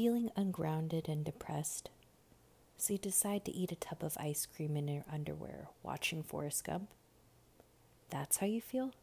Feeling ungrounded and depressed? So you decide to eat a tub of ice cream in your underwear watching Forrest Gump? That's how you feel?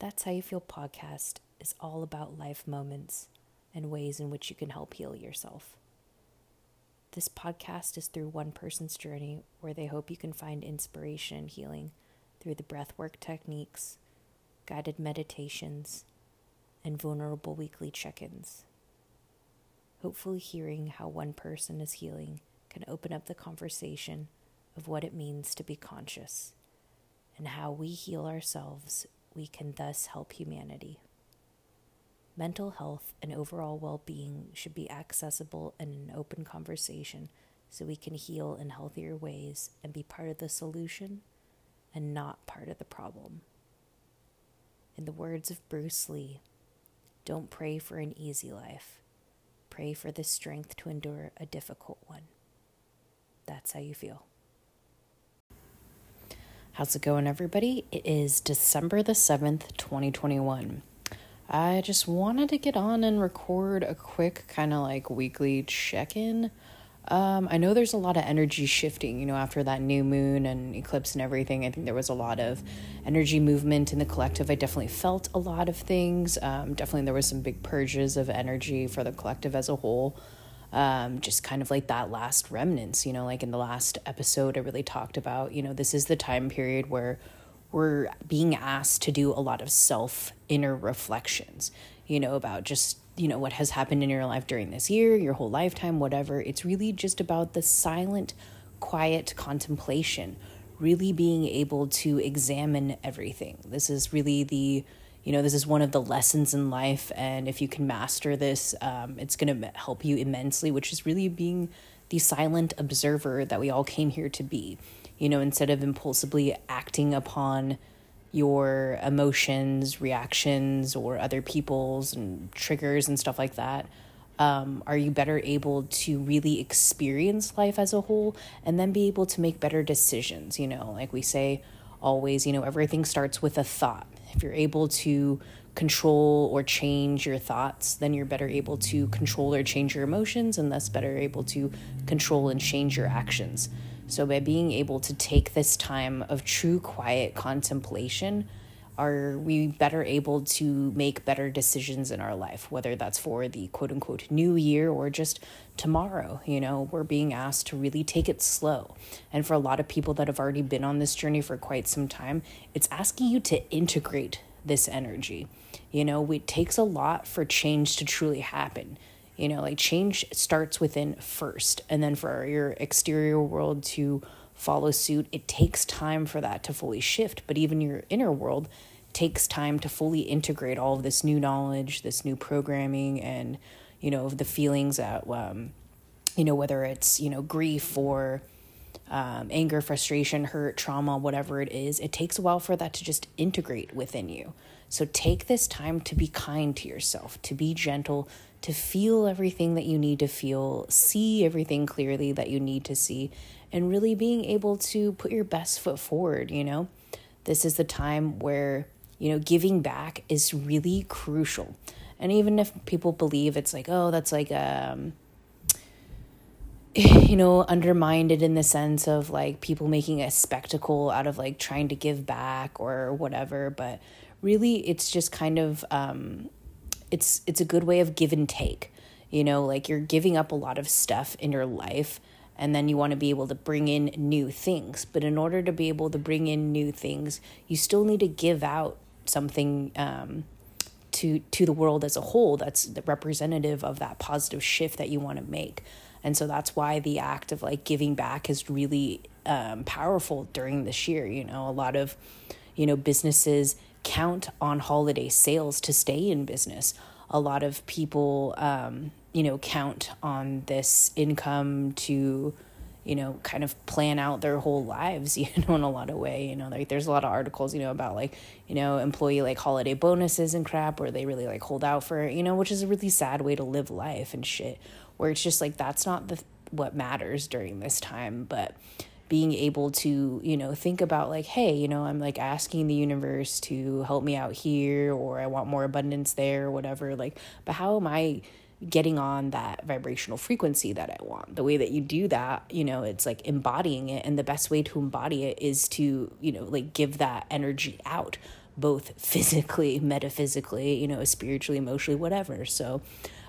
That's How You Feel podcast is all about life moments and ways in which you can help heal yourself. This podcast is through one person's journey where they hope you can find inspiration and healing through the breathwork techniques, guided meditations, and vulnerable weekly check ins. Hopefully, hearing how one person is healing can open up the conversation of what it means to be conscious and how we heal ourselves, we can thus help humanity. Mental health and overall well being should be accessible and an open conversation so we can heal in healthier ways and be part of the solution and not part of the problem. In the words of Bruce Lee, don't pray for an easy life Pray for the strength to endure a difficult one. That's how you feel. How's it going, everybody? It is December the 7th, 2021. I just wanted to get on and record a quick kind of like weekly check in um, I know there's a lot of energy shifting, you know, after that new moon and eclipse and everything. I think there was a lot of energy movement in the collective. I definitely felt a lot of things. Um, definitely, there was some big purges of energy for the collective as a whole. Um, just kind of like that last remnants, you know, like in the last episode, I really talked about, you know, this is the time period where we're being asked to do a lot of self inner reflections, you know, about just you know what has happened in your life during this year, your whole lifetime, whatever. It's really just about the silent, quiet contemplation, really being able to examine everything. This is really the you know this is one of the lessons in life and if you can master this um, it's going to help you immensely which is really being the silent observer that we all came here to be you know instead of impulsively acting upon your emotions, reactions, or other people's and triggers and stuff like that? Um, are you better able to really experience life as a whole and then be able to make better decisions? You know, like we say always, you know, everything starts with a thought. If you're able to control or change your thoughts, then you're better able to control or change your emotions and thus better able to control and change your actions. So, by being able to take this time of true quiet contemplation, are we better able to make better decisions in our life, whether that's for the quote unquote new year or just tomorrow? You know, we're being asked to really take it slow. And for a lot of people that have already been on this journey for quite some time, it's asking you to integrate this energy. You know, it takes a lot for change to truly happen. You know, like change starts within first, and then for your exterior world to follow suit, it takes time for that to fully shift. But even your inner world takes time to fully integrate all of this new knowledge, this new programming, and, you know, the feelings that, um, you know, whether it's, you know, grief or, um, anger, frustration, hurt, trauma, whatever it is, it takes a while for that to just integrate within you. So take this time to be kind to yourself, to be gentle, to feel everything that you need to feel, see everything clearly that you need to see, and really being able to put your best foot forward, you know? This is the time where, you know, giving back is really crucial. And even if people believe it's like, oh, that's like um you know, undermined in the sense of like people making a spectacle out of like trying to give back or whatever, but really it's just kind of um it's it's a good way of give and take. You know, like you're giving up a lot of stuff in your life and then you want to be able to bring in new things. But in order to be able to bring in new things, you still need to give out something um, to to the world as a whole that's representative of that positive shift that you want to make. And so that's why the act of like giving back is really um, powerful during this year. You know, a lot of you know businesses count on holiday sales to stay in business. A lot of people, um, you know, count on this income to, you know, kind of plan out their whole lives, you know, in a lot of way. You know, like there's a lot of articles, you know, about like, you know, employee like holiday bonuses and crap where they really like hold out for, you know, which is a really sad way to live life and shit. Where it's just like that's not the what matters during this time, but being able to, you know, think about like, hey, you know, I'm like asking the universe to help me out here or I want more abundance there or whatever. Like, but how am I getting on that vibrational frequency that I want. The way that you do that, you know, it's like embodying it. And the best way to embody it is to, you know, like give that energy out, both physically, metaphysically, you know, spiritually, emotionally, whatever. So,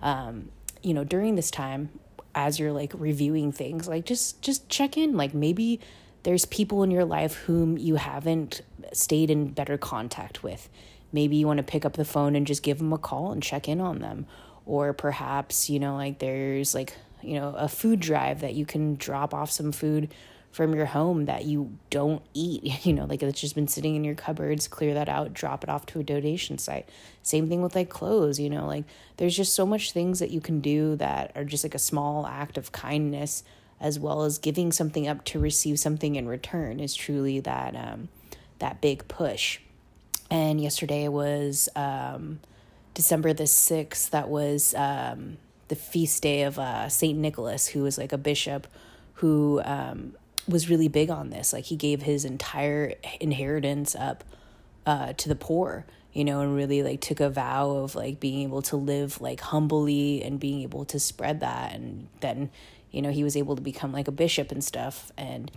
um, you know, during this time, as you're like reviewing things, like just just check in. Like maybe there's people in your life whom you haven't stayed in better contact with. Maybe you want to pick up the phone and just give them a call and check in on them or perhaps you know like there's like you know a food drive that you can drop off some food from your home that you don't eat you know like it's just been sitting in your cupboards clear that out drop it off to a donation site same thing with like clothes you know like there's just so much things that you can do that are just like a small act of kindness as well as giving something up to receive something in return is truly that um that big push and yesterday was um December the 6th, that was um, the feast day of uh, St. Nicholas, who was like a bishop who um, was really big on this. Like he gave his entire inheritance up uh, to the poor, you know, and really like took a vow of like being able to live like humbly and being able to spread that. And then, you know, he was able to become like a bishop and stuff. And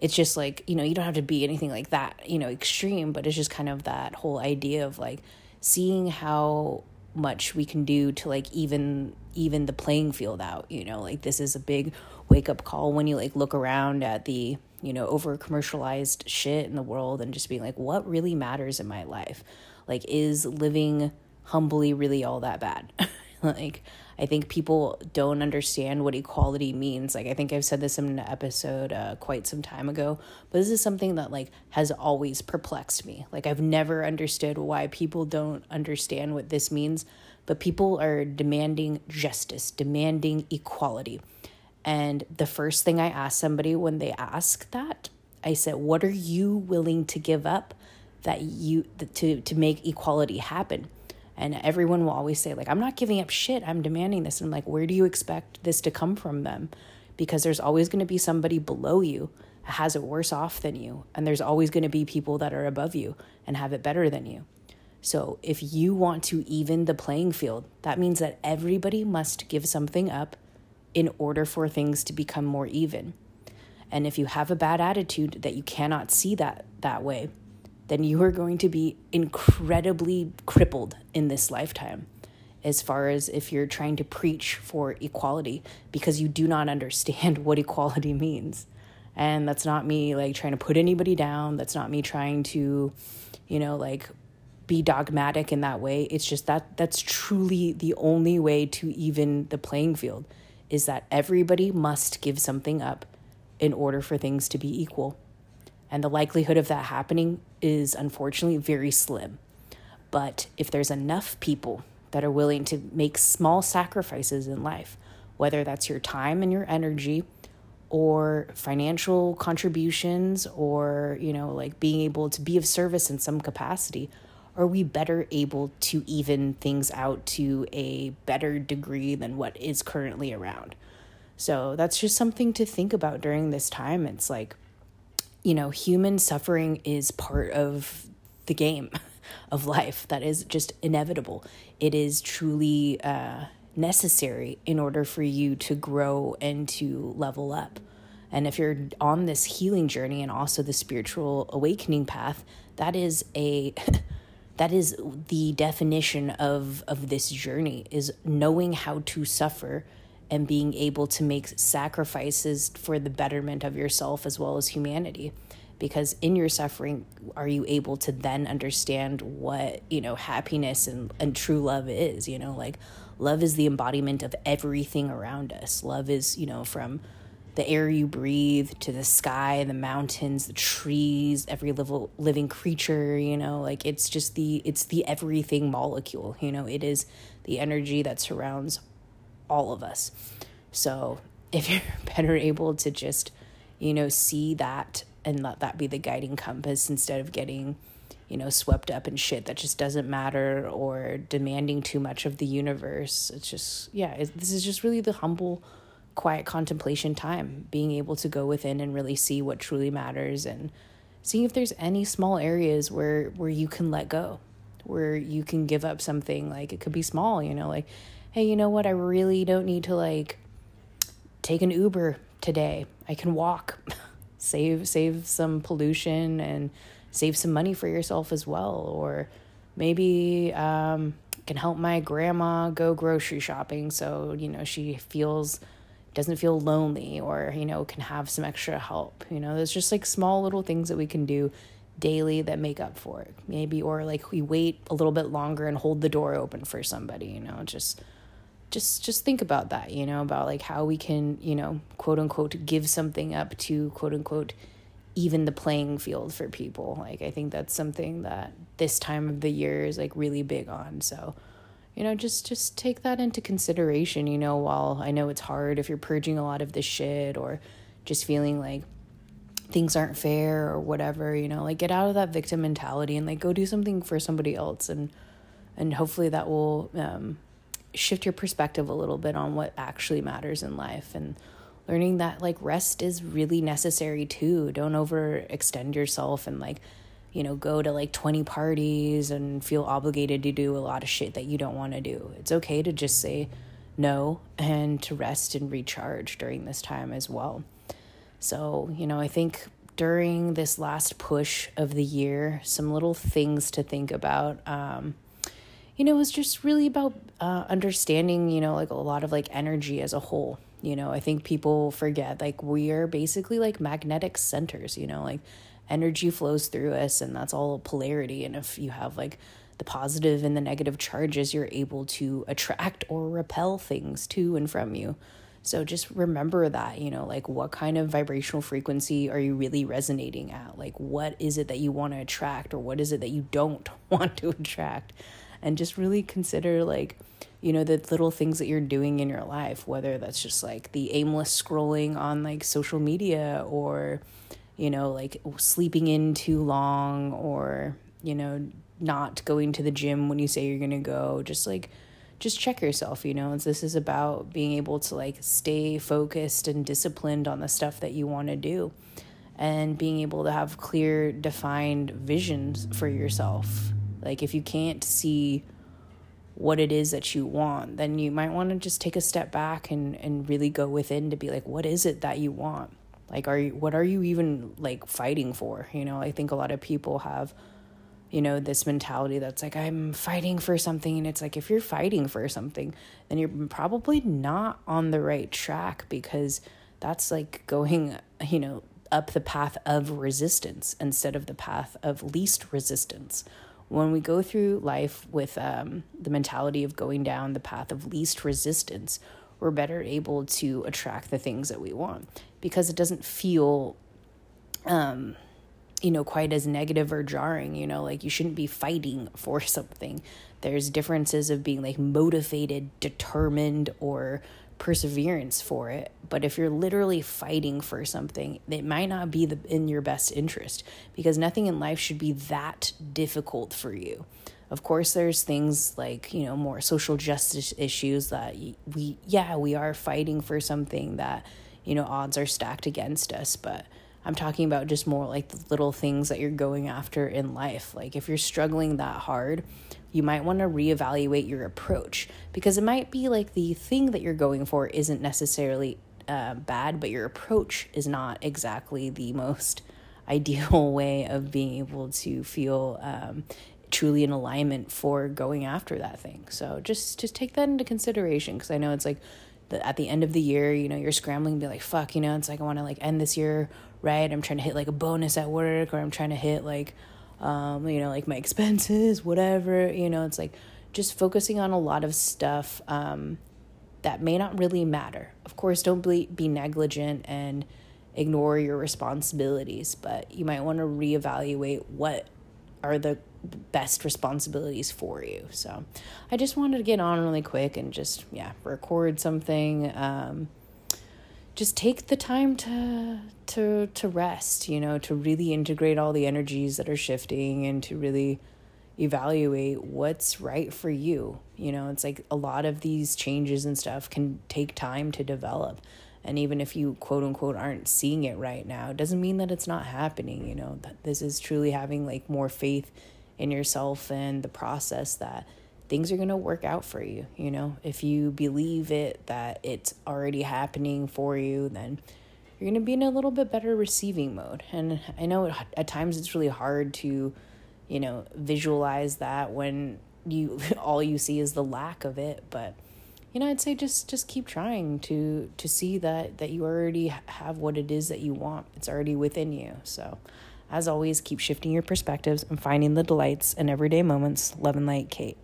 it's just like, you know, you don't have to be anything like that, you know, extreme, but it's just kind of that whole idea of like, seeing how much we can do to like even even the playing field out you know like this is a big wake up call when you like look around at the you know over commercialized shit in the world and just being like what really matters in my life like is living humbly really all that bad like I think people don't understand what equality means. Like I think I've said this in an episode uh, quite some time ago, but this is something that like has always perplexed me. Like I've never understood why people don't understand what this means, but people are demanding justice, demanding equality. And the first thing I ask somebody when they ask that, I said, "What are you willing to give up that you to to make equality happen?" And everyone will always say, like, I'm not giving up shit. I'm demanding this. And I'm like, where do you expect this to come from them? Because there's always going to be somebody below you has it worse off than you. And there's always going to be people that are above you and have it better than you. So if you want to even the playing field, that means that everybody must give something up in order for things to become more even. And if you have a bad attitude that you cannot see that that way, then you are going to be incredibly crippled in this lifetime as far as if you're trying to preach for equality because you do not understand what equality means. And that's not me like trying to put anybody down. That's not me trying to, you know, like be dogmatic in that way. It's just that that's truly the only way to even the playing field is that everybody must give something up in order for things to be equal. And the likelihood of that happening is unfortunately very slim. But if there's enough people that are willing to make small sacrifices in life, whether that's your time and your energy or financial contributions or, you know, like being able to be of service in some capacity, are we better able to even things out to a better degree than what is currently around? So that's just something to think about during this time. It's like, you know, human suffering is part of the game of life that is just inevitable. It is truly uh, necessary in order for you to grow and to level up. And if you're on this healing journey and also the spiritual awakening path, that is a that is the definition of of this journey is knowing how to suffer and being able to make sacrifices for the betterment of yourself as well as humanity. Because in your suffering are you able to then understand what you know happiness and, and true love is you know? Like love is the embodiment of everything around us. Love is you know from the air you breathe to the sky the mountains the trees every living living creature you know like it's just the it's the everything molecule you know it is the energy that surrounds all of us. So if you're better able to just, you know, see that and let that be the guiding compass instead of getting, you know, swept up in shit that just doesn't matter or demanding too much of the universe. It's just, yeah, it's, this is just really the humble, quiet contemplation time, being able to go within and really see what truly matters and seeing if there's any small areas where where you can let go, where you can give up something like it could be small, you know, like hey, you know what? I really don't need to like take an Uber today. I can walk. save save some pollution and save some money for yourself as well or maybe um, can help my grandma go grocery shopping so you know she feels doesn't feel lonely or you know can have some extra help you know? There's just like small little things that we can do daily that make up for it. Maybe or like we wait a little bit longer and hold the door open for somebody you know? Just just just think about that you know? About like how we can you know quote unquote give something up to quote unquote even the playing field for people. Like i think that's something that this time of the year is like really big on. So you know just just take that into consideration you know while i know it's hard if you're purging a lot of this shit or just feeling like things aren't fair or whatever you know like get out of that victim mentality and like go do something for somebody else and and hopefully that will um shift your perspective a little bit on what actually matters in life and learning that like rest is really necessary too. Don't overextend yourself and like, you know, go to like 20 parties and feel obligated to do a lot of shit that you don't want to do. It's okay to just say no and to rest and recharge during this time as well. So, you know, I think during this last push of the year, some little things to think about. Um, you know, it was just really about uh, understanding, you know, like a lot of like energy as a whole. You know, I think people forget like we are basically like magnetic centers, you know, like energy flows through us and that's all polarity. And if you have like the positive and the negative charges, you're able to attract or repel things to and from you. So just remember that, you know, like what kind of vibrational frequency are you really resonating at? Like, what is it that you want to attract or what is it that you don't want to attract? and just really consider like you know the little things that you're doing in your life whether that's just like the aimless scrolling on like social media or you know like sleeping in too long or you know not going to the gym when you say you're going to go. Just like just check yourself you know. This is about being able to like stay focused and disciplined on the stuff that you want to do and being able to have clear defined visions for yourself. Like if you can't see what it is that you want, then you might want to just take a step back and and really go within to be like what is it that you want? Like are you what are you even like fighting for? You know, I think a lot of people have you know this mentality that's like i'm fighting for something and it's like if you're fighting for something then you're probably not on the right track because that's like going you know up the path of resistance instead of the path of least resistance when we go through life with um, the mentality of going down the path of least resistance, we're better able to attract the things that we want because it doesn't feel, um, you know, quite as negative or jarring. You know, like you shouldn't be fighting for something. There's differences of being like motivated, determined, or perseverance for it. But if you're literally fighting for something, it might not be the, in your best interest because nothing in life should be that difficult for you. Of course, there's things like, you know, more social justice issues that we, yeah, we are fighting for something that, you know, odds are stacked against us. But I'm talking about just more like the little things that you're going after in life. Like if you're struggling that hard, you might want to reevaluate your approach because it might be like the thing that you're going for isn't necessarily uh, bad, but your approach is not exactly the most ideal way of being able to feel um, truly in alignment for going after that thing. So just just take that into consideration because I know it's like the, at the end of the year, you know, you're scrambling to be like, fuck, you know, it's like I want to like end this year right. I'm trying to hit like a bonus at work, or I'm trying to hit like um, you know, like my expenses, whatever, you know, it's like just focusing on a lot of stuff um, that may not really matter. Of course, don't be, be negligent and ignore your responsibilities, but you might want to reevaluate what are the best responsibilities for you. So I just wanted to get on really quick and just, yeah, record something. Um, just take the time to to to rest you know to really integrate all the energies that are shifting and to really evaluate what's right for you you know it's like a lot of these changes and stuff can take time to develop and even if you quote unquote aren't seeing it right now it doesn't mean that it's not happening you know that this is truly having like more faith in yourself and the process that things are going to work out for you. You know, if you believe it that it's already happening for you, then you're going to be in a little bit better receiving mode. And I know at times it's really hard to, you know, visualize that when you all you see is the lack of it, but you know, I'd say just just keep trying to to see that that you already have what it is that you want. It's already within you. So, as always, keep shifting your perspectives and finding the delights in everyday moments. Love and light, Kate.